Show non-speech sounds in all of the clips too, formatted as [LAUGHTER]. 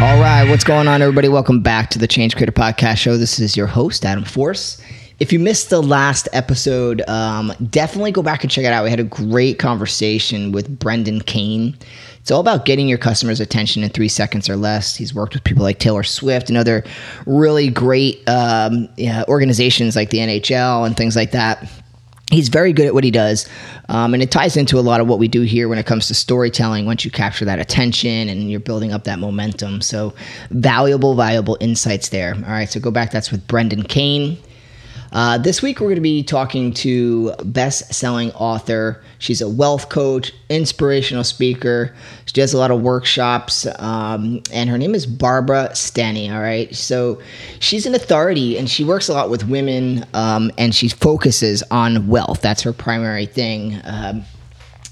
All right, what's going on, everybody? Welcome back to the Change Creator Podcast Show. This is your host, Adam Force. If you missed the last episode, um, definitely go back and check it out. We had a great conversation with Brendan Kane. It's all about getting your customers' attention in three seconds or less. He's worked with people like Taylor Swift and other really great um, yeah, organizations like the NHL and things like that he's very good at what he does um, and it ties into a lot of what we do here when it comes to storytelling. Once you capture that attention and you're building up that momentum so valuable valuable insights there. All right so go back that's with brendan kane uh, this week, we're going to be talking to best selling author. She's a wealth coach, inspirational speaker. She does a lot of workshops, um, and her name is Barbara Stanny. All right. So she's an authority and she works a lot with women um, and she focuses on wealth. That's her primary thing. Um,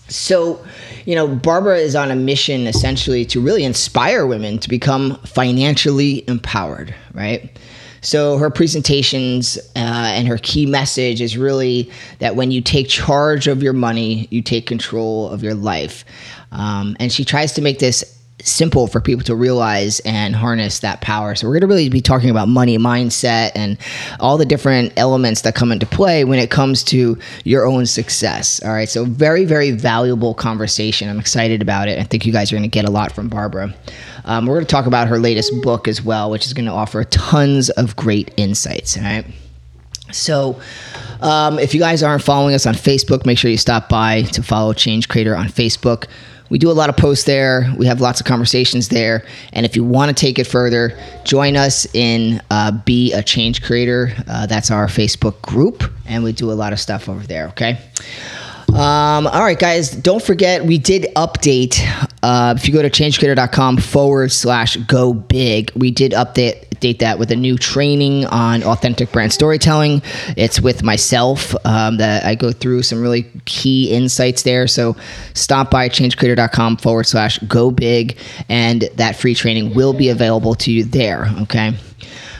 so, you know, Barbara is on a mission essentially to really inspire women to become financially empowered, right? So her presentations uh, and her key message is really that when you take charge of your money, you take control of your life. Um, and she tries to make this simple for people to realize and harness that power. So we're going to really be talking about money mindset and all the different elements that come into play when it comes to your own success. All right. So very, very valuable conversation. I'm excited about it. I think you guys are going to get a lot from Barbara. Um, we're going to talk about her latest book as well, which is going to offer tons of great insights. All right. So, um, if you guys aren't following us on Facebook, make sure you stop by to follow Change Creator on Facebook. We do a lot of posts there. We have lots of conversations there. And if you want to take it further, join us in uh, Be a Change Creator. Uh, that's our Facebook group. And we do a lot of stuff over there, okay? Um, all right, guys, don't forget we did update. Uh, if you go to changecreator.com forward slash go big, we did update update that with a new training on authentic brand storytelling. It's with myself um, that I go through some really key insights there. So stop by changecreator.com forward slash go big, and that free training will be available to you there. Okay.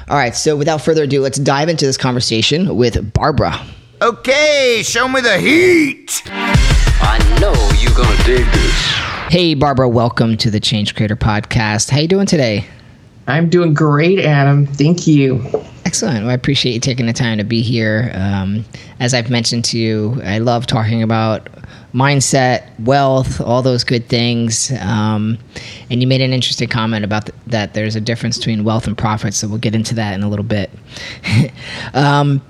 All right. So without further ado, let's dive into this conversation with Barbara. Okay, show me the heat. I know you're gonna dig this. Hey, Barbara, welcome to the Change Creator Podcast. How you doing today? I'm doing great, Adam. Thank you. Excellent. Well, I appreciate you taking the time to be here. Um, as I've mentioned to you, I love talking about mindset, wealth, all those good things. Um, and you made an interesting comment about th- that there's a difference between wealth and profit. So we'll get into that in a little bit. [LAUGHS] um,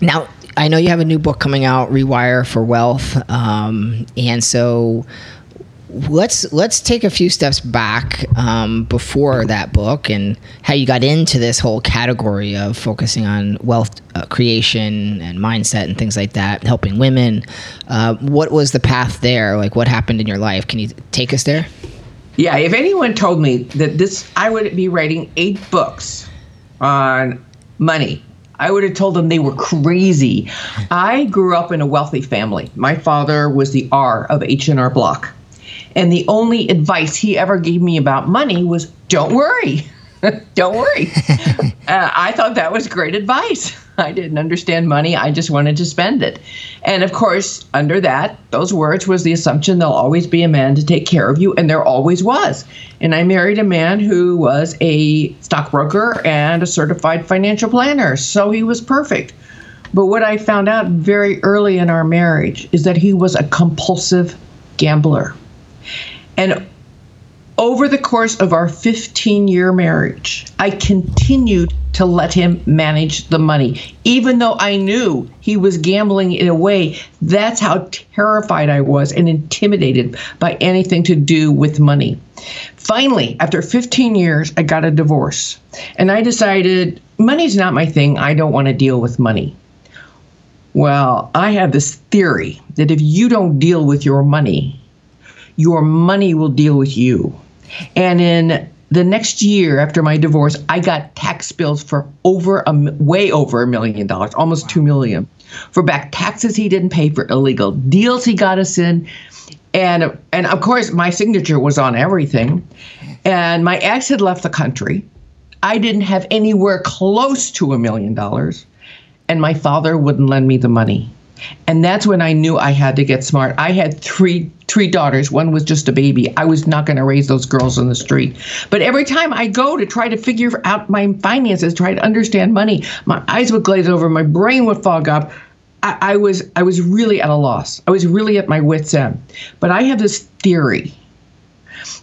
now, I know you have a new book coming out, Rewire for Wealth, um, and so let's let's take a few steps back um, before that book and how you got into this whole category of focusing on wealth uh, creation and mindset and things like that, helping women. Uh, what was the path there? Like, what happened in your life? Can you take us there? Yeah, if anyone told me that this, I would be writing eight books on money I would have told them they were crazy. I grew up in a wealthy family. My father was the R of H&R Block. And the only advice he ever gave me about money was don't worry. [LAUGHS] don't worry. [LAUGHS] uh, I thought that was great advice. [LAUGHS] I didn't understand money. I just wanted to spend it. And of course, under that, those words was the assumption there'll always be a man to take care of you, and there always was. And I married a man who was a stockbroker and a certified financial planner, so he was perfect. But what I found out very early in our marriage is that he was a compulsive gambler. And over the course of our 15 year marriage, I continued to let him manage the money, even though I knew he was gambling it away. That's how terrified I was and intimidated by anything to do with money. Finally, after 15 years, I got a divorce and I decided money's not my thing. I don't want to deal with money. Well, I have this theory that if you don't deal with your money, your money will deal with you. And in the next year after my divorce, I got tax bills for over a way over a million dollars, almost two million, for back taxes he didn't pay for illegal deals he got us in, and and of course my signature was on everything, and my ex had left the country. I didn't have anywhere close to a million dollars, and my father wouldn't lend me the money. And that's when I knew I had to get smart. I had three three daughters. One was just a baby. I was not going to raise those girls on the street. But every time I go to try to figure out my finances, try to understand money, my eyes would glaze over, my brain would fog up. I, I was I was really at a loss. I was really at my wits end. But I have this theory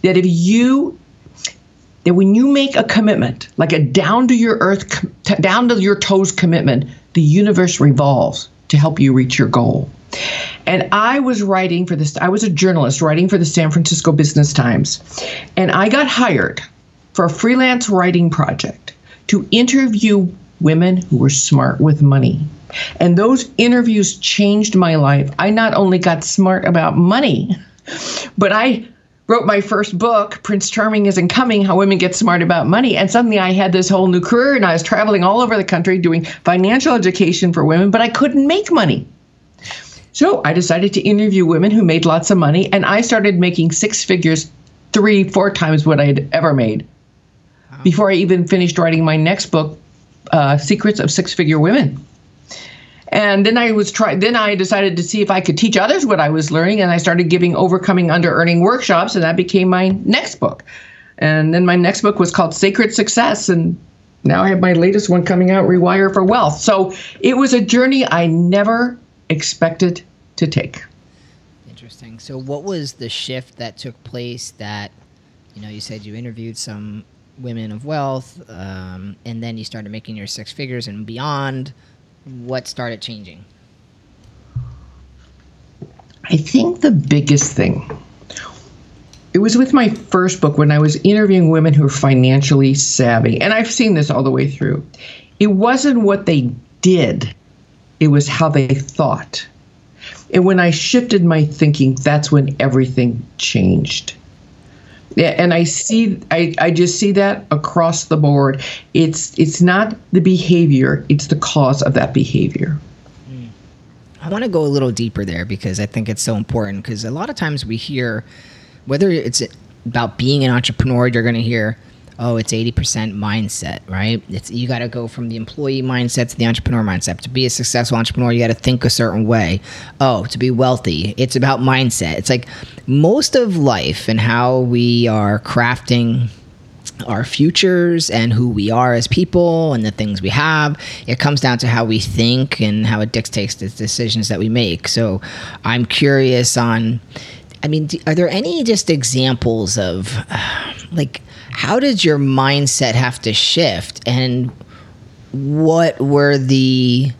that if you that when you make a commitment, like a down to your earth, down to your toes commitment, the universe revolves to help you reach your goal. And I was writing for this, I was a journalist writing for the San Francisco Business Times. And I got hired for a freelance writing project to interview women who were smart with money. And those interviews changed my life. I not only got smart about money, but I wrote my first book, Prince Charming Isn't Coming How Women Get Smart About Money. And suddenly I had this whole new career and I was traveling all over the country doing financial education for women, but I couldn't make money. So I decided to interview women who made lots of money, and I started making six figures, three, four times what I had ever made before I even finished writing my next book, uh, Secrets of Six Figure Women. And then I was try. Then I decided to see if I could teach others what I was learning, and I started giving overcoming under earning workshops, and that became my next book. And then my next book was called Sacred Success, and now I have my latest one coming out, Rewire for Wealth. So it was a journey I never expected to take. Interesting. So, what was the shift that took place that, you know, you said you interviewed some women of wealth, um, and then you started making your six figures and beyond. What started changing? I think the biggest thing it was with my first book when I was interviewing women who were financially savvy, and I've seen this all the way through. It wasn't what they did, it was how they thought. And when I shifted my thinking, that's when everything changed. And I see I, I just see that across the board. It's it's not the behavior, it's the cause of that behavior. Hmm. I want to go a little deeper there because I think it's so important. Because a lot of times we hear, whether it's about being an entrepreneur, you're going to hear, "Oh, it's eighty percent mindset, right?" It's you got to go from the employee mindset to the entrepreneur mindset. To be a successful entrepreneur, you got to think a certain way. Oh, to be wealthy, it's about mindset. It's like most of life and how we are crafting our futures and who we are as people and the things we have. It comes down to how we think and how it dictates the decisions that we make. So I'm curious on, I mean, are there any just examples of like, how did your mindset have to shift? And what were the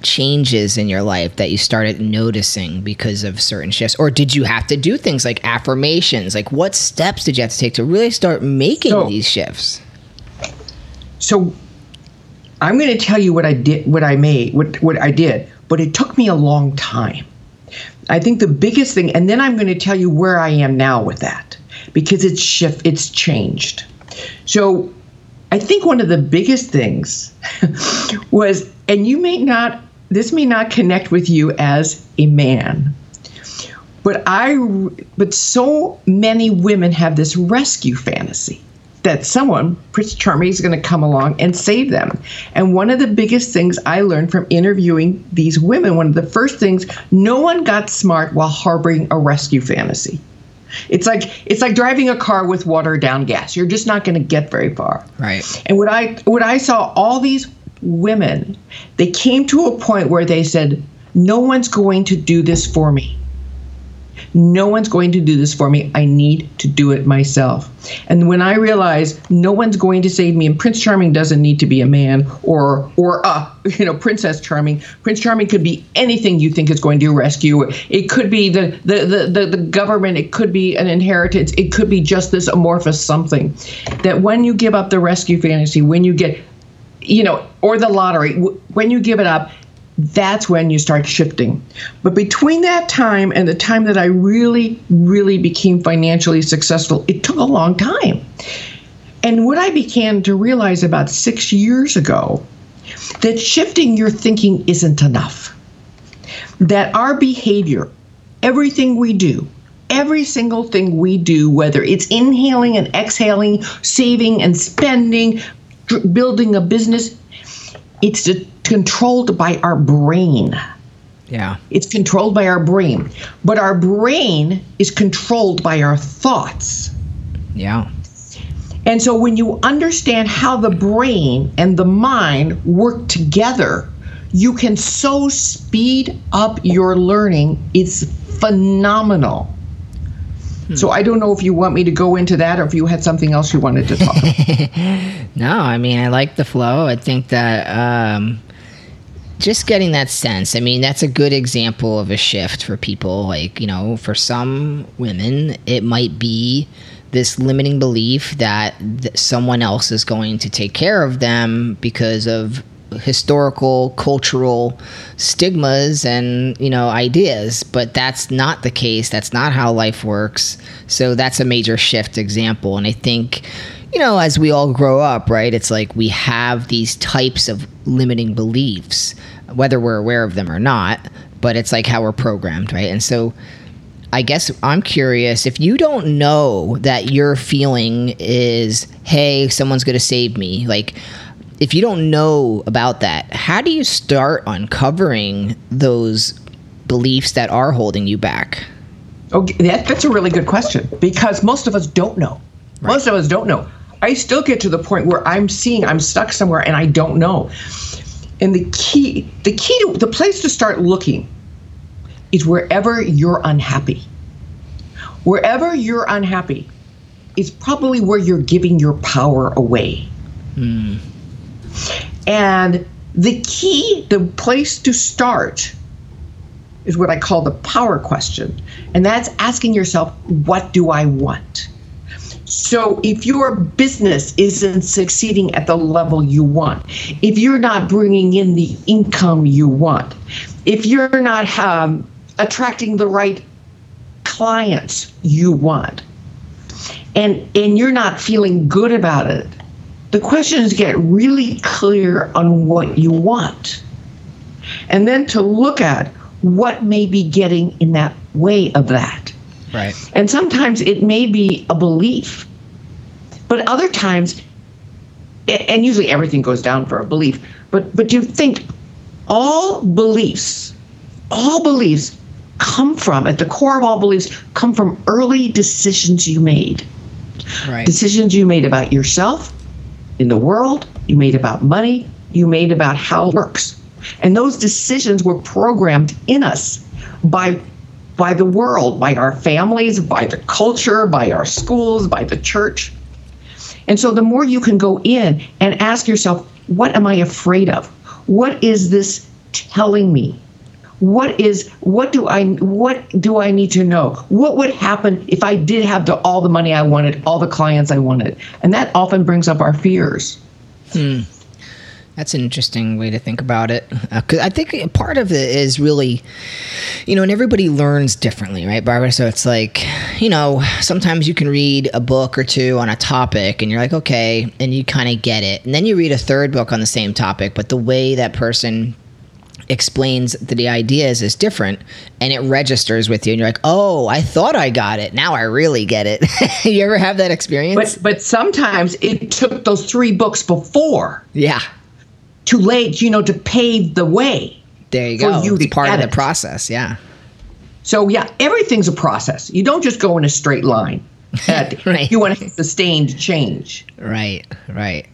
changes in your life that you started noticing because of certain shifts? Or did you have to do things like affirmations? Like what steps did you have to take to really start making So- these shifts? So I'm going to tell you what I did, what I made, what what I did, but it took me a long time. I think the biggest thing, and then I'm going to tell you where I am now with that because it's shift, it's changed. So I think one of the biggest things [LAUGHS] was, and you may not, this may not connect with you as a man, but I, but so many women have this rescue fantasy that someone, Prince Charming, is going to come along and save them. And one of the biggest things I learned from interviewing these women, one of the first things, no one got smart while harboring a rescue fantasy. It's like it's like driving a car with watered down gas. You're just not going to get very far. right And what I what I saw all these women, they came to a point where they said, "No one's going to do this for me. No one's going to do this for me. I need to do it myself." And when I realize no one's going to save me, and Prince Charming doesn't need to be a man or or a [LAUGHS] you know Princess Charming. Prince Charming could be anything you think is going to rescue. It could be the the the the, the government. It could be an inheritance. It could be just this amorphous something. That when you give up the rescue fantasy, when you get you know, or the lottery, when you give it up, that's when you start shifting. But between that time and the time that I really, really became financially successful, it took a long time. And what I began to realize about six years ago that shifting your thinking isn't enough. That our behavior, everything we do, every single thing we do, whether it's inhaling and exhaling, saving and spending, building a business, it's controlled by our brain. Yeah. It's controlled by our brain. But our brain is controlled by our thoughts. Yeah. And so when you understand how the brain and the mind work together, you can so speed up your learning. It's phenomenal. So I don't know if you want me to go into that or if you had something else you wanted to talk about. [LAUGHS] No, I mean, I like the flow. I think that um, just getting that sense, I mean, that's a good example of a shift for people. Like, you know, for some women, it might be this limiting belief that th- someone else is going to take care of them because of historical cultural stigmas and you know ideas but that's not the case. That's not how life works. So that's a major shift example. And i think you know as we all grow up right it's like we have these types of limiting beliefs whether we're aware of them or not but it's like how we're programmed right? And so I guess I'm curious if you don't know that your feeling is, hey, someone's going to save me. Like, if you don't know about that, how do you start uncovering those beliefs that are holding you back? Oh, okay, that, that's a really good question because most of us don't know. Most of us don't know. I still get to the point where I'm seeing I'm stuck somewhere and I don't know. And the key, the key to the place to start looking is wherever you're unhappy. Wherever you're unhappy is probably where you're giving your power away. Hmm. And the key, the place to start is what I call the power question. And that's asking yourself, what do I want? So if your business isn't succeeding at the level you want, if you're not bringing in the income you want, if you're not um, attracting the right clients you want, and and you're not feeling good about it, the question is get really clear on what you want, and then to look at what may be getting in that way of that. Right. And sometimes it may be a belief, but other times, and usually everything goes down for a belief, but but you think all beliefs, all beliefs come from at the core of all beliefs come from early decisions you made Right. decisions you made about yourself, in the world, you made about money, you made about how it works. And those decisions were programmed in us by by the world, by our families, by the culture, by our schools, by the church. And so the more you can go in and ask yourself, what am I afraid of? What is this telling me? What is what do I what do I need to know? What would happen if I did have the, all the money I wanted, all the clients I wanted? And that often brings up our fears. hmm. That's an interesting way to think about it. Because I think part of it is really, you know, and everybody learns differently, right, Barbara? So it's like, you know, sometimes you can read a book or two on a topic and you're like, okay, and you kind of get it. And then you read a third book on the same topic, but the way that person explains the, the ideas is different and it registers with you and you're like oh i thought i got it now i really get it [LAUGHS] you ever have that experience But but sometimes it took those three books before yeah too late you know, to pave the way. there you go you to it's part of the it. process yeah So yeah, everything's a process. You don't just go in a straight line. [LAUGHS] Right. You want to sustained change. Right, right.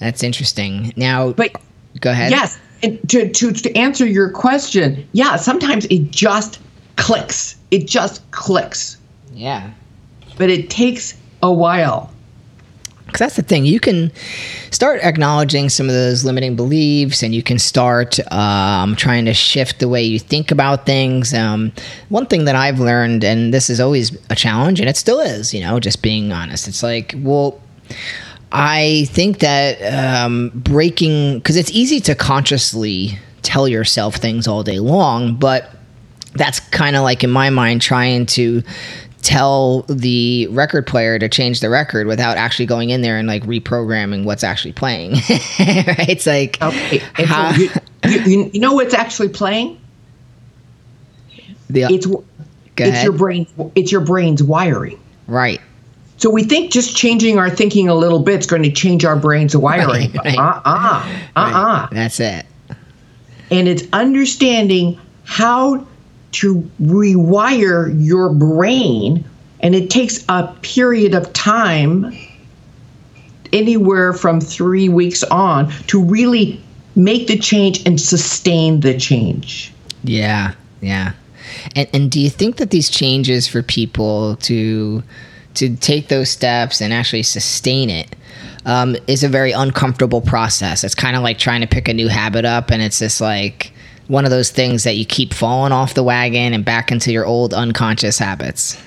That's interesting. Now, But go ahead. Yes, to, to to answer your question, yeah, sometimes it just clicks. It just clicks, Yeah. but it takes a while. Because that's the thing. You can start acknowledging some of those limiting beliefs and you can start um, trying to shift the way you think about things. Um, one thing that I've learned, and this is always a challenge, and it still is, you know, just being honest. It's like, well, I think that um, breaking, because it's easy to consciously tell yourself things all day long, but that's kind of like in my mind trying to tell the record player to change the record without actually going in there and like reprogramming what's actually playing. [LAUGHS] right? It's like Okay. [LAUGHS] How- you, you, you know what's actually playing? the It's it's your brain. It's your brain's wiring. right. So we think just changing our thinking a little bit is going to change our brain's wiring. Right, right. Uh uh uh uh. That's it. And it's understanding how to rewire your brain, and it takes a period of time, anywhere from three weeks on, to really make the change and sustain the change. Yeah, yeah. And and do you think that these changes for people to to take those steps and actually sustain it um, is a very uncomfortable process? It's kind of like trying to pick a new habit up, and it's just like one of those things that you keep falling off the wagon and back into your old unconscious habits.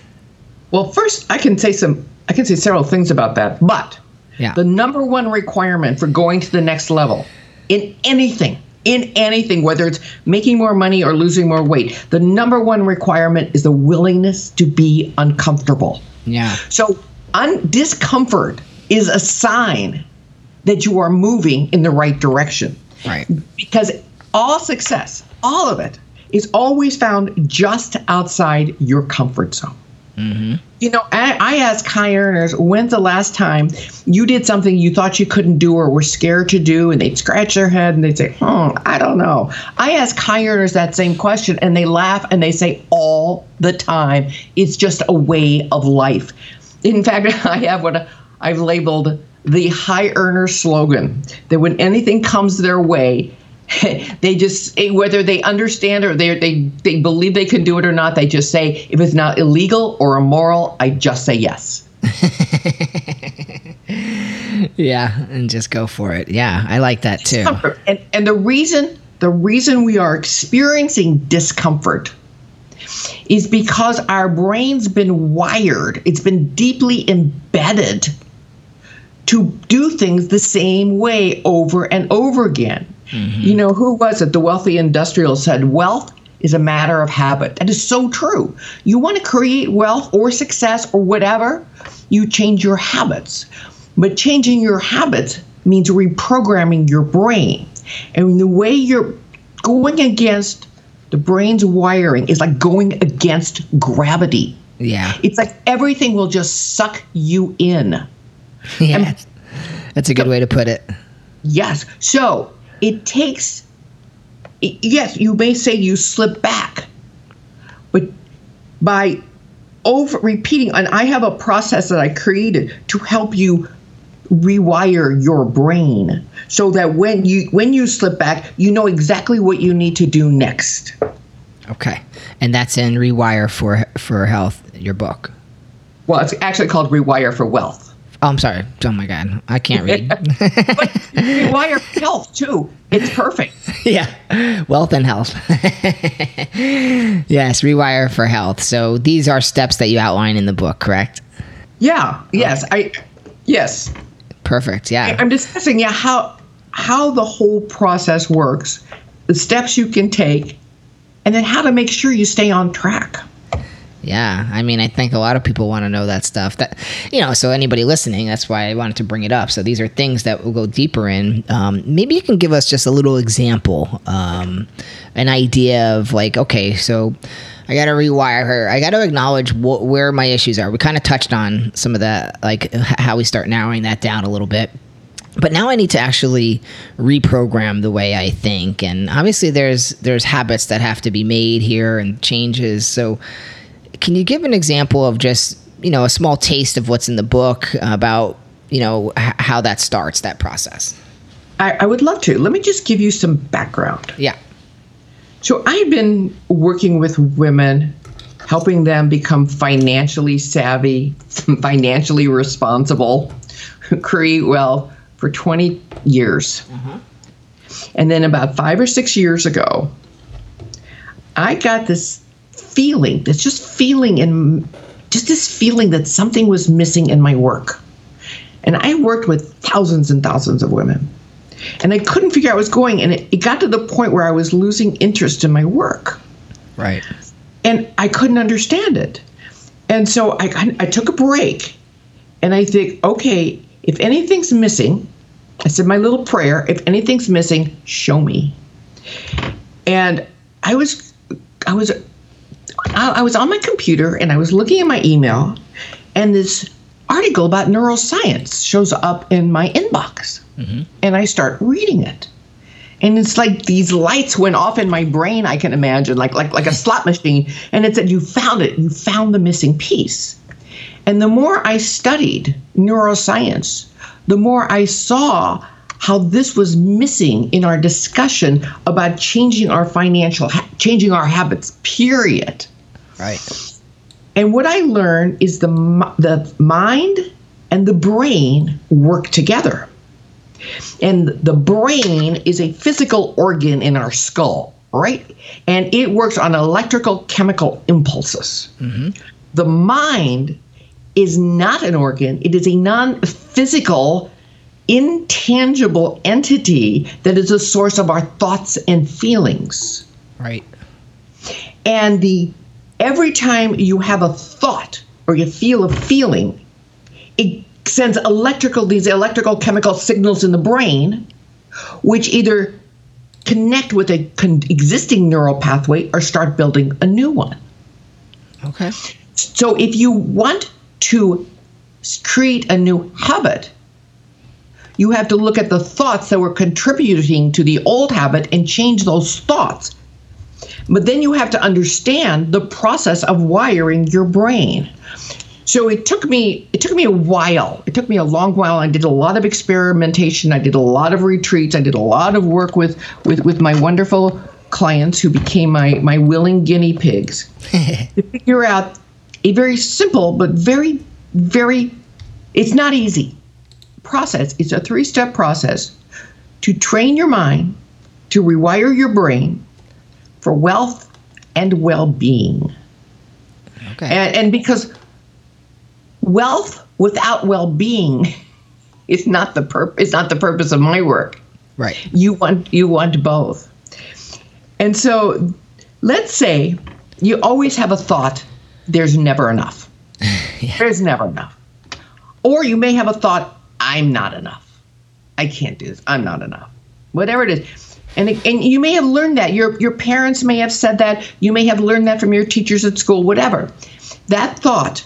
Well, first, I can say some. I can say several things about that, but Yeah. the number one requirement for going to the next level in anything, in anything, whether it's making more money or losing more weight, the number one requirement is the willingness to be uncomfortable. yeah. So, un- discomfort is a sign that you are moving in the right direction Right. because all success, all of it, is always found just outside your comfort zone. You know, I, I ask high earners, when's the last time you did something you thought you couldn't do or were scared to do? And they'd scratch their head and they'd say, hmm, I don't know. I ask high earners that same question and they laugh and they say, all the time, it's just a way of life. In fact, [LAUGHS] I have what I've labeled the high earner slogan that when anything comes their way, [LAUGHS] they just whether they understand or they they they believe they can do it or not they just say if it's not illegal or immoral i just say yes [LAUGHS] Yeah, and just go for it. Yeah, I like that too. And and the reason the reason we are experiencing discomfort is because our brain's been wired it's been deeply embedded to do things the same way over and over again Mm-hmm. you know who was it? The wealthy industrial said wealth is a matter of habit. That is so true. You want to create wealth or success or whatever you change your habits. But changing your habits means reprogramming your brain. And the way you're going against the brain's wiring is like going against gravity. Yeah, it's like everything will just suck you in. [LAUGHS] Yeah. That's a good way to put it. Yes. So it takes, yes, you may say you slip back, but by over repeating, and I have a process that I created to help you rewire your brain so that when you when you slip back you know exactly what you need to do next. Okay, and that's in Rewire for for Health, your book. well it's actually called rewire for wealth Oh, I'm sorry. Oh my God, I can't read. [LAUGHS] but rewire for health too it's perfect [LAUGHS] yeah, wealth and health. [LAUGHS] yes, Rewire for Health. So these are steps that you outline in the book, correct? yeah yes i yes Perfect. Yeah. I'm discussing yeah how how the whole process works, the steps you can take, and then how to make sure you stay on track. Yeah, I mean, I think a lot of people want to know that stuff. That you know, so anybody listening, that's why I wanted to bring it up. So these are things that we'll go deeper in. Um, maybe you can give us just a little example, um, an idea of like, okay, so I got to rewire her. I got to acknowledge wh- where my issues are. We kind of touched on some of that, like how we start narrowing that down a little bit but now I need to actually reprogram the way I think, and obviously there's there's habits that have to be made here and changes. So, can you give an example of just you know a small taste of what's in the book about you know h- how that starts that process? I, I would love to. Let me just give you some background. Yeah, So I've been working with women, helping them become financially savvy, [LAUGHS] financially responsible, [LAUGHS] create wealth for 20 years. Mm-hmm. And then about five or six years ago, I got this feeling, this just feeling and just this feeling that something was missing in my work. And I worked with thousands and thousands of women. And I couldn't figure out what was going. And it, it got to the point where I was losing interest in my work. right. And I couldn't understand it. And so I, I, I took a break and I think, okay, if anything's missing, I said my little prayer, if anything's missing, show me. And I was, I was, I, I was on my computer and I was looking at my email and this article about neuroscience shows up in my inbox. Mm-hmm. And I start reading it. And it's like these lights went off in my brain, I can imagine, like like like a slot machine. And it said, You found it, you found the missing piece. And the more I studied neuroscience, the more I saw how this was missing in our discussion about changing our financial ha- changing our habits period. Right. And what I learned is the the mind and the brain work together. And the brain is a physical organ in our skull, right? And it works on electrical chemical impulses. Mm-hmm. The mind is not an organ, it is a non physical, intangible entity that is a source of our thoughts and feelings. Right. And the every time you have a thought or you feel a feeling, it sends electrical these electrical chemical signals in the brain, which either connect with a con- existing neural pathway or start building a new one. Okay. So if you want to create a new habit, you have to look at the thoughts that were contributing to the old habit and change those thoughts. But then you have to understand the process of wiring your brain. So it took me it took me a while. It took me a long while. I did a lot of experimentation. I did a lot of retreats. I did a lot of work with with, with my wonderful clients who became my my willing guinea pigs [LAUGHS] to figure out a very simple but very very it's not easy process. It's a three-step process to train your mind, to rewire your brain for wealth and well-being. Okay. And, and because wealth without well-being [LAUGHS] is not the purpose is not the purpose of my work. right. You want you want both. And so let's say you always have a thought there's never enough. [LAUGHS] There's never enough. Or you may have a thought I'm not enough. I can't do this. I'm not enough. Whatever it is. And, and you may have learned that. Your, your parents may have said that. You may have learned that from your teachers at school, whatever. That thought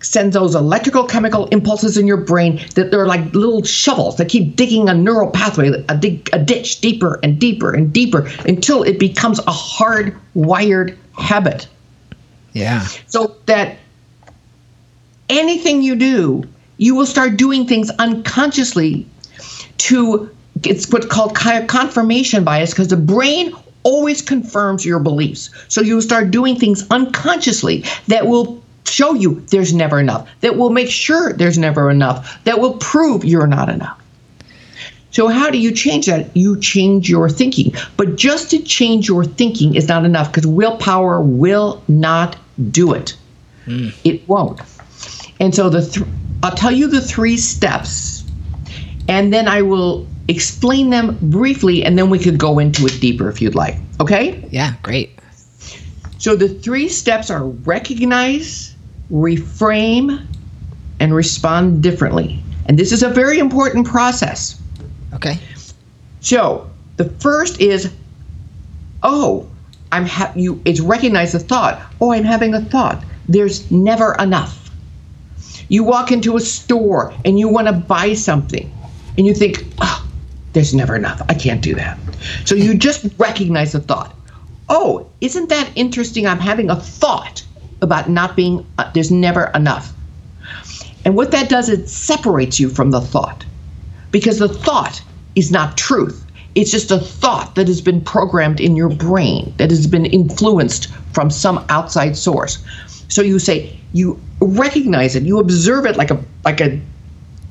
sends those electrical chemical impulses in your brain that they're like little shovels that keep digging a neural pathway, a, dig, a ditch deeper and deeper and deeper until it becomes a hard wired habit. Yeah. So that anything you do, you will start doing things unconsciously to it's what's called confirmation bias because the brain always confirms your beliefs. So you'll start doing things unconsciously that will show you there's never enough, that will make sure there's never enough, that will prove you're not enough. So, how do you change that? You change your thinking. But just to change your thinking is not enough because willpower will not do it. Hmm. It won't. And so, the th- I'll tell you the three steps, and then I will explain them briefly, and then we could go into it deeper if you'd like. Okay? Yeah. Great. So, the three steps are recognize, reframe, and respond differently. And this is a very important process. Okay. So the first is, oh, I'm ha- you. It's recognize the thought. Oh, I'm having a thought. There's never enough. You walk into a store and you want to buy something, and you think, oh, there's never enough. I can't do that. So you [LAUGHS] just recognize the thought. Oh, isn't that interesting? I'm having a thought about not being. Uh, there's never enough. And what that does, it separates you from the thought because the thought is not truth. It's just a thought that has been programmed in your brain, that has been influenced from some outside source. So you say you recognize it, you observe it like a like a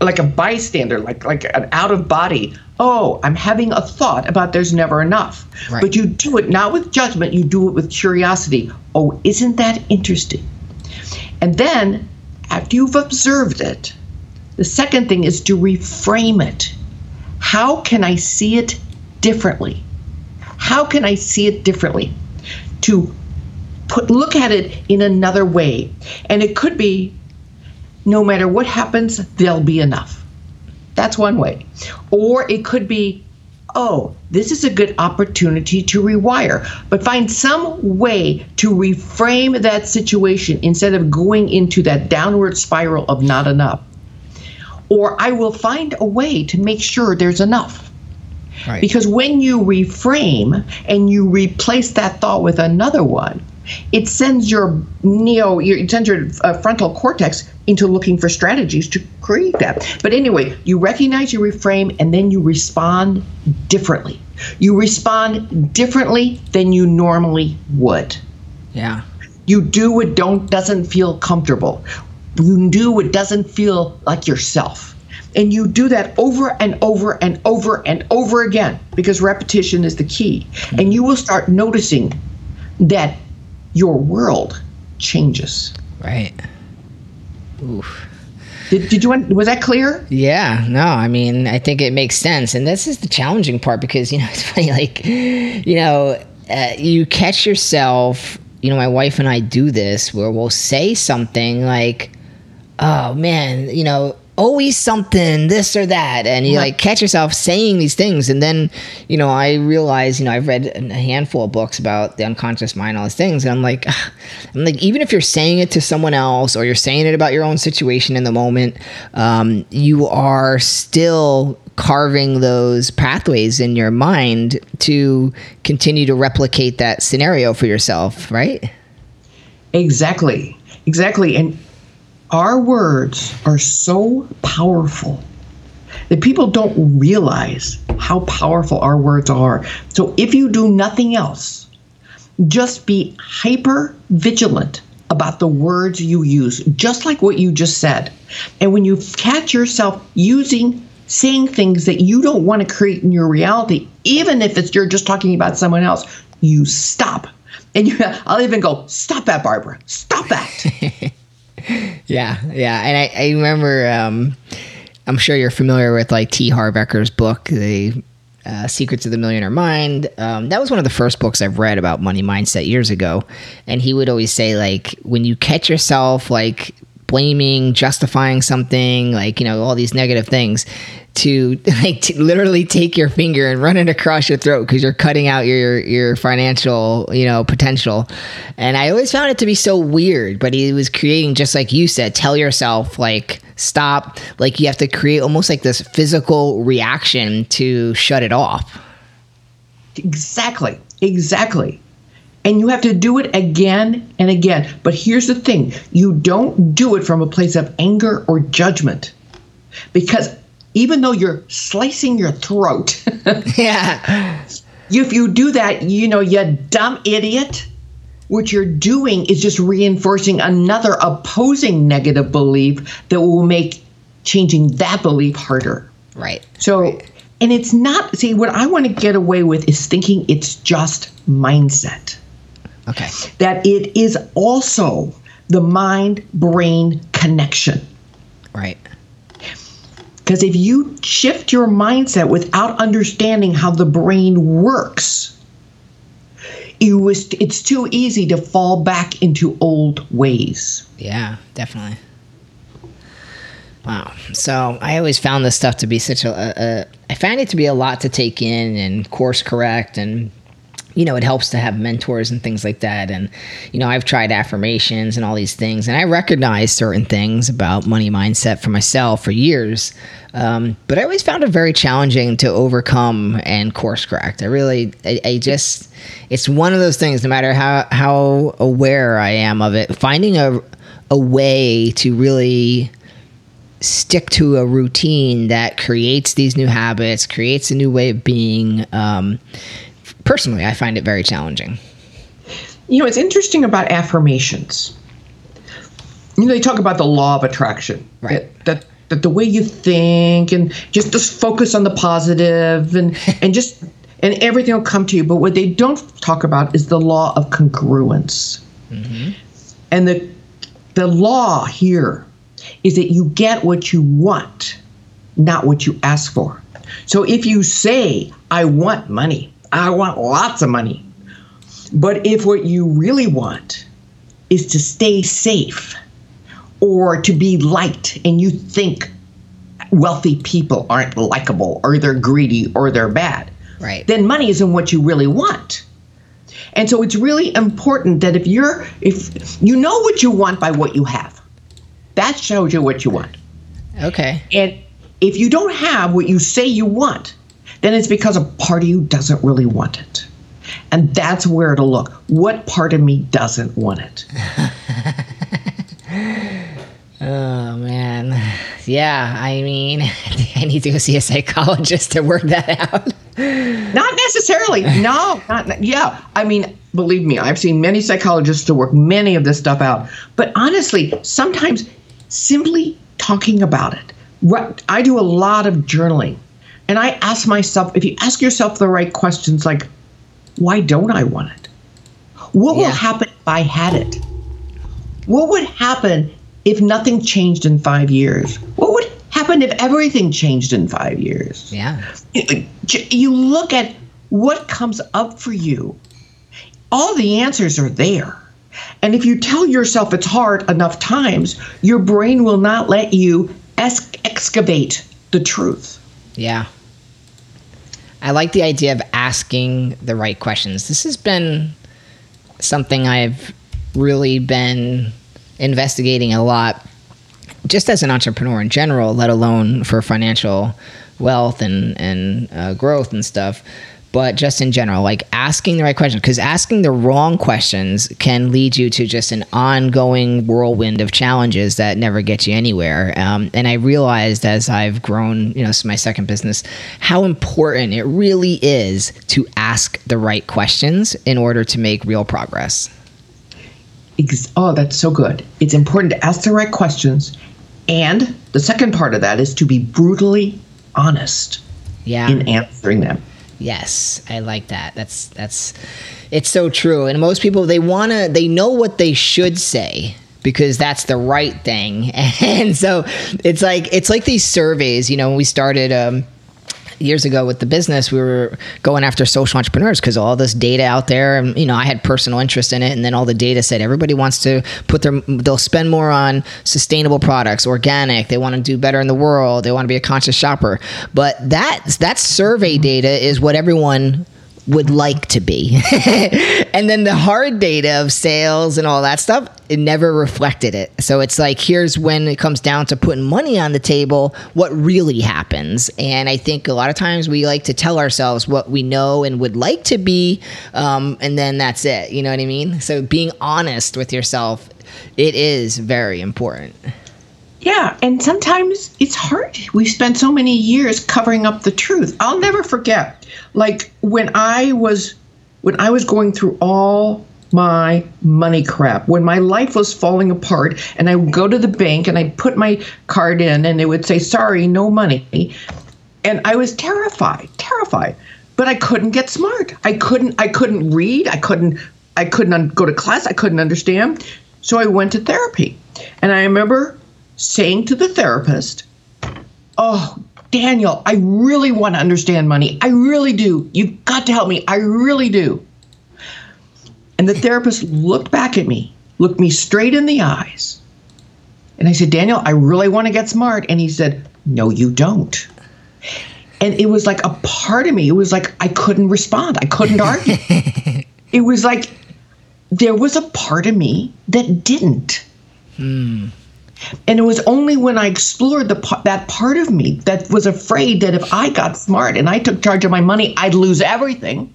like a bystander, like like an out of body. Oh, I'm having a thought about there's never enough. Right. But you do it not with judgment, you do it with curiosity. Oh, isn't that interesting? And then after you've observed it, the second thing is to reframe it. How can I see it differently? How can I see it differently? To put look at it in another way. And it could be no matter what happens, there'll be enough. That's one way. Or it could be, oh, this is a good opportunity to rewire, but find some way to reframe that situation instead of going into that downward spiral of not enough. Or I will find a way to make sure there's enough. Right. Because when you reframe and you replace that thought with another one, it sends your neo, your, it sends your uh, frontal cortex into looking for strategies to create that. But anyway, you recognize, you reframe, and then you respond differently. You respond differently than you normally would. yeah. You do what don't doesn't feel comfortable. You do what doesn't feel like yourself. And you do that over and over and over and over again because repetition is the key. And you will start noticing that your world changes. Right. Oof. Did, did you want, was that clear? Yeah, no, I mean, I think it makes sense. And this is the challenging part because, you know, [LAUGHS] it's funny, like, you know, uh, you catch yourself, you know, my wife and I do this where we'll say something like, oh man, you know, always something, this or that. And you like catch yourself saying these things. And then, you know, I realize, you know, I've read a handful of books about the unconscious mind, all these things. And I'm like, [SIGHS] I'm like, even if you're saying it to someone else or you're saying it about your own situation in the moment, um, you are still carving those pathways in your mind to continue to replicate that scenario for yourself, right? Exactly. Exactly. And our words are so powerful that people don't realize how powerful our words are. So if you do nothing else, just be hyper vigilant about the words you use, just like what you just said. And when you catch yourself using saying things that you don't want to create in your reality, even if it's you're just talking about someone else, you stop. And you, [LAUGHS] I'll even go, stop that, Barbara. Stop that. [LAUGHS] [LAUGHS] Yeah, yeah, and I, I remember. Um, I'm sure you're familiar with like T. Harv Eker's book, The uh, Secrets of the Millionaire Mind. Um, that was one of the first books I've read about money mindset years ago, and he would always say like when you catch yourself like blaming, justifying something, like you know all these negative things, to [LAUGHS] like to literally take your finger and run it across your throat because you're cutting out your your financial you know potential. And I always found it to be so weird, but he was creating just like you said, tell yourself like stop, like you have to create almost like this physical reaction to shut it off. Exactly. Exactly. And you have to do it again and again. But here's the thing you don't do it from a place of anger or judgment. Because even though you're slicing your throat, [LAUGHS] yeah. if you do that, you know, you dumb idiot, what you're doing is just reinforcing another opposing negative belief that will make changing that belief harder. Right. So, and it's not, see, what I want to get away with is thinking it's just mindset. Okay. That it is also the mind brain connection. Right. Because if you shift your mindset without understanding how the brain works, you it's too easy to fall back into old ways. Yeah, definitely. Wow. So I always found this stuff to be such a, a, a. I find it to be a lot to take in and course correct, and you know, it helps to have mentors and things like that. And you know, I've tried affirmations and all these things, and I recognize certain things about money mindset for myself for years. Um, but I always found it very challenging to overcome and course correct. I really, I, I just, it's one of those things. No matter how how aware I am of it, finding a a way to really stick to a routine that creates these new habits, creates a new way of being. Um, personally, I find it very challenging. You know, it's interesting about affirmations. You know, they talk about the law of attraction. Right. That, that, that the way you think and just just focus on the positive and [LAUGHS] and just and everything will come to you. But what they don't talk about is the law of congruence. Mm-hmm. And the the law here is that you get what you want, not what you ask for. So if you say, I want money, I want lots of money, But if what you really want is to stay safe or to be liked and you think wealthy people aren't likable or they're greedy or they're bad, Right. then money isn't what you really want. And so it's really important that if you're if you know what you want by what you have, that shows you what you want. okay. And if you don't have what you say you want, then it's because a part of you doesn't really want it. And that's where to look. What part of me doesn't want it? [LAUGHS] Oh man. Yeah, I mean, [LAUGHS] I need to go see a psychologist to work that out. [LAUGHS] Not necessarily. No, not yeah. I mean, believe me, I've seen many psychologists to work many of this stuff out. But honestly, sometimes simply talking about it. What I do a lot of journaling, and I ask myself, if you ask yourself the right questions, like, why don't I want it? What will happen if I had it? What would happen if nothing changed in five years? What would happen if everything changed in five years? Yeah. you look at what comes up for you, all the answers are there. And if you tell yourself it's hard enough times, your brain will not let you excavate the truth. Yeah. I like the idea of asking the right questions. This has been something I've really been investigating a lot, just as an entrepreneur in general, let alone for financial wealth and, and uh, growth and stuff. But just in general, like asking the right questions, because asking the wrong questions can lead you to just an ongoing whirlwind of challenges that never get you anywhere. Um, and I realized as I've grown, you know, this is my second business, how important it really is to ask the right questions in order to make real progress. Oh, that's so good. It's important to ask the right questions. And the second part of that is to be brutally honest Yeah. in answering them. Yes, I like that. That's that's it's so true. And most people they want to they know what they should say because that's the right thing. [LAUGHS] And so it's like it's like these surveys, you know, when we started um years ago with the business, we were going after social entrepreneurs because all this data out there, and you know, I had personal interest in it, and then all the data said everybody wants to put their, they'll spend more on sustainable products, organic. They want to do better in the world. They want to be a conscious shopper. But that that survey data is what everyone would like to be. [LAUGHS] and then the hard data of sales and all that stuff, it never reflected it. So it's like, here's when it comes down to putting money on the table, what really happens. And I think a lot of times we like to tell ourselves what we know and would like to be, um, and then that's it. You know what I mean? So being honest with yourself, it is very important. Yeah, and sometimes it's hard. We spent so many years covering up the truth. I'll never forget, like when I was when I was going through all my money crap, when my life was falling apart, and I would go to the bank and I'd put my card in, and they would say, "Sorry, no money," and I was terrified, terrified. But I couldn't get smart. I couldn't. I couldn't read. I couldn't. I couldn't go to class. I couldn't understand. So I went to therapy, and I remember saying to the therapist, Oh, Daniel, I really want to understand money. I really do. You've got to help me. I really do. And the therapist looked back at me, looked me straight in the eyes. And I said, Daniel, I really want to get smart. And he said, No, you don't. And it was like a part of me, it was like I couldn't respond. I couldn't argue. [LAUGHS] it was like there was a part of me that didn't. Hmm. And it was only when I explored the that part of me that was afraid that if I got smart and I took charge of my money, I'd lose everything,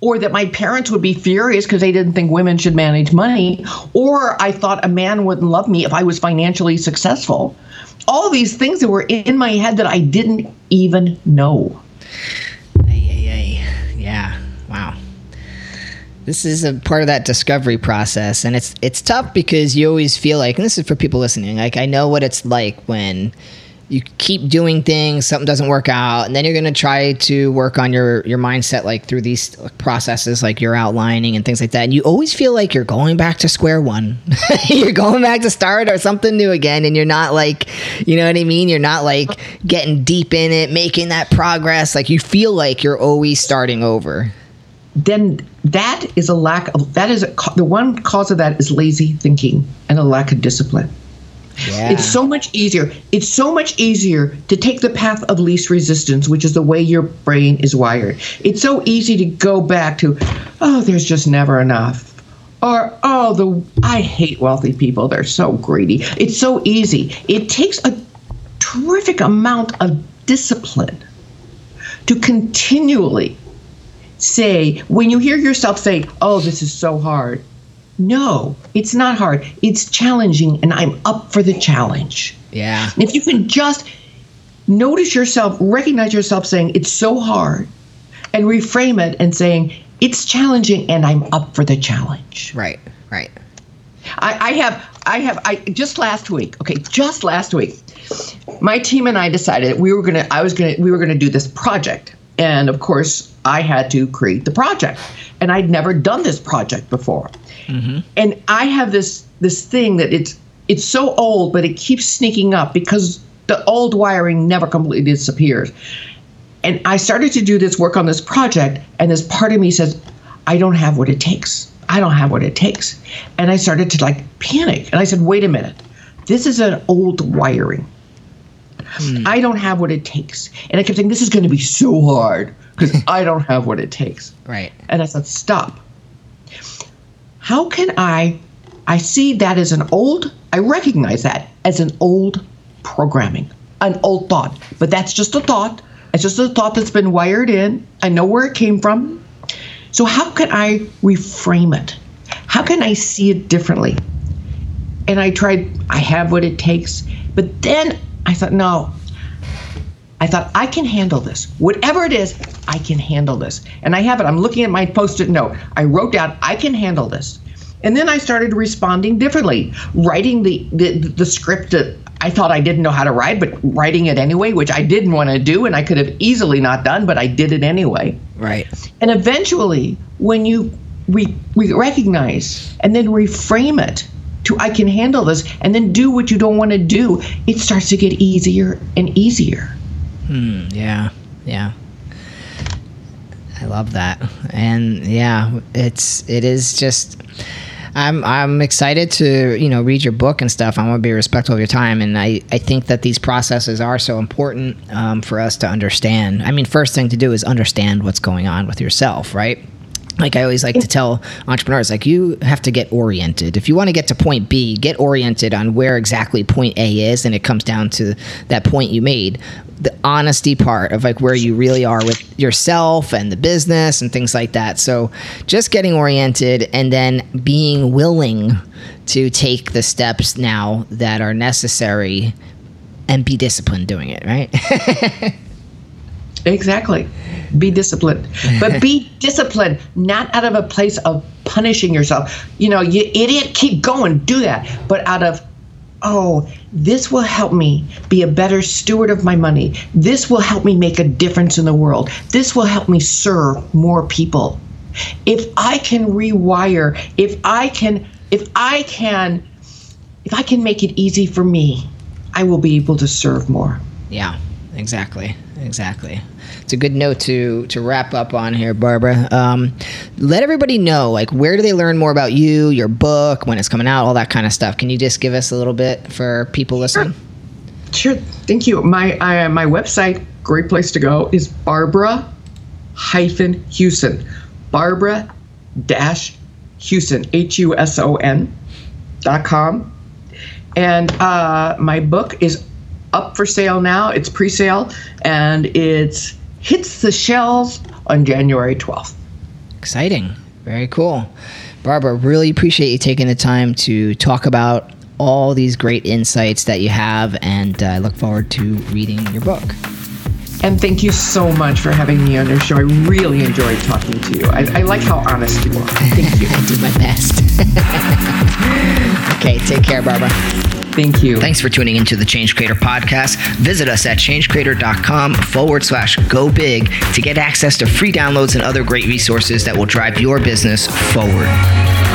or that my parents would be furious because they didn't think women should manage money, or I thought a man wouldn't love me if I was financially successful. All these things that were in my head that I didn't even know. This is a part of that discovery process, and it's it's tough because you always feel like, and this is for people listening. Like I know what it's like when you keep doing things, something doesn't work out, and then you're going to try to work on your your mindset, like through these processes, like you're outlining and things like that. And you always feel like you're going back to square one. [LAUGHS] you're going back to start or something new again, and you're not like, you know what I mean? You're not like getting deep in it, making that progress. Like you feel like you're always starting over. Then that is a lack of that is a, the one cause of that is lazy thinking and a lack of discipline. Yeah. It's so much easier. It's so much easier to take the path of least resistance, which is the way your brain is wired. It's so easy to go back to, oh, there's just never enough. Or, oh, the I hate wealthy people. They're so greedy. It's so easy. It takes a terrific amount of discipline to continually say, when you hear yourself say, oh, this is so hard, no, it's not hard. It's challenging, and I'm up for the challenge. yeah. If you can just notice yourself, recognize yourself saying, it's so hard, and reframe it and saying, it's challenging, and I'm up for the challenge. Right. Right. I, I have, I have, I just last week. Okay, just last week, my team and I decided we were gonna, I was gonna, we were gonna do this project, and of course, I had to create the project, and I'd never done this project before, mm-hmm. and I have this this thing that it's it's so old, but it keeps sneaking up because the old wiring never completely disappears. And I started to do this work on this project, and this part of me says, I don't have what it takes. I don't have what it takes. And I started to like panic. And I said, wait a minute. This is an old wiring. Hmm. I don't have what it takes. And I kept saying, this is going to be so hard because [LAUGHS] I don't have what it takes. Right. And I said, stop. How can I? I see that as an old, I recognize that as an old programming, an old thought. But that's just a thought. It's just a thought that's been wired in. I know where it came from. So, how can I reframe it? How can I see it differently? And I tried, I have what it takes. But then I thought, no, I thought I can handle this. Whatever it is, I can handle this. And I have it. I'm looking at my post-it note. I wrote down I can handle this. And then I started responding differently, writing the the, the script that I thought I didn't know how to write, but writing it anyway, which I didn't want to do and I could have easily not done, but I did it anyway. Right. And eventually, when you we we recognize and then reframe it to I can handle this and then do what you don't want to do, it starts to get easier and easier. Yeah, yeah. I love that, and yeah, it's it is just. I'm I'm excited to you know read your book and stuff. I want to be respectful of your time, and I I think that these processes are so important um, for us to understand. I mean, first thing to do is understand what's going on with yourself, right? Like I always like to tell entrepreneurs, like you have to get oriented. If you want to get to point B, get oriented on where exactly point A is, and it comes down to that point you made. The honesty part of like where you really are with yourself and the business and things like that. So just getting oriented and then being willing to take the steps now that are necessary and be disciplined doing it, right? [LAUGHS] Exactly. Be disciplined. But be [LAUGHS] disciplined, not out of a place of punishing yourself. You know, you idiot, keep going, do that. But out of, oh, this will help me be a better steward of my money. This will help me make a difference in the world. This will help me serve more people. If I can rewire, if I can, if I can, if I can make it easy for me, I will be able to serve more. Yeah, exactly, exactly. It's a good note to to wrap up on here, Barbara. Um, let everybody know, like, where do they learn more about you, your book, when it's coming out, all that kind of stuff. Can you just give us a little bit for people listening? Sure, thank you. My uh, my website, great place to go, is Barbara hyphen Huson. Barbara dash Huson H U S O N dot com, and uh, my book is up for sale now. It's pre-sale, and it's hits the shelves on January twelfth. Exciting, very cool, Barbara. Really appreciate you taking the time to talk about all these great insights that you have, and I look forward to reading your book. And thank you so much for having me on your show. I really enjoyed talking to you. I, I like how honest you are. Thank you. [LAUGHS] I did my best. [LAUGHS] okay, take care, Barbara. Thank you. Thanks for tuning into the Change Creator podcast. Visit us at changecreator.com forward slash go big to get access to free downloads and other great resources that will drive your business forward.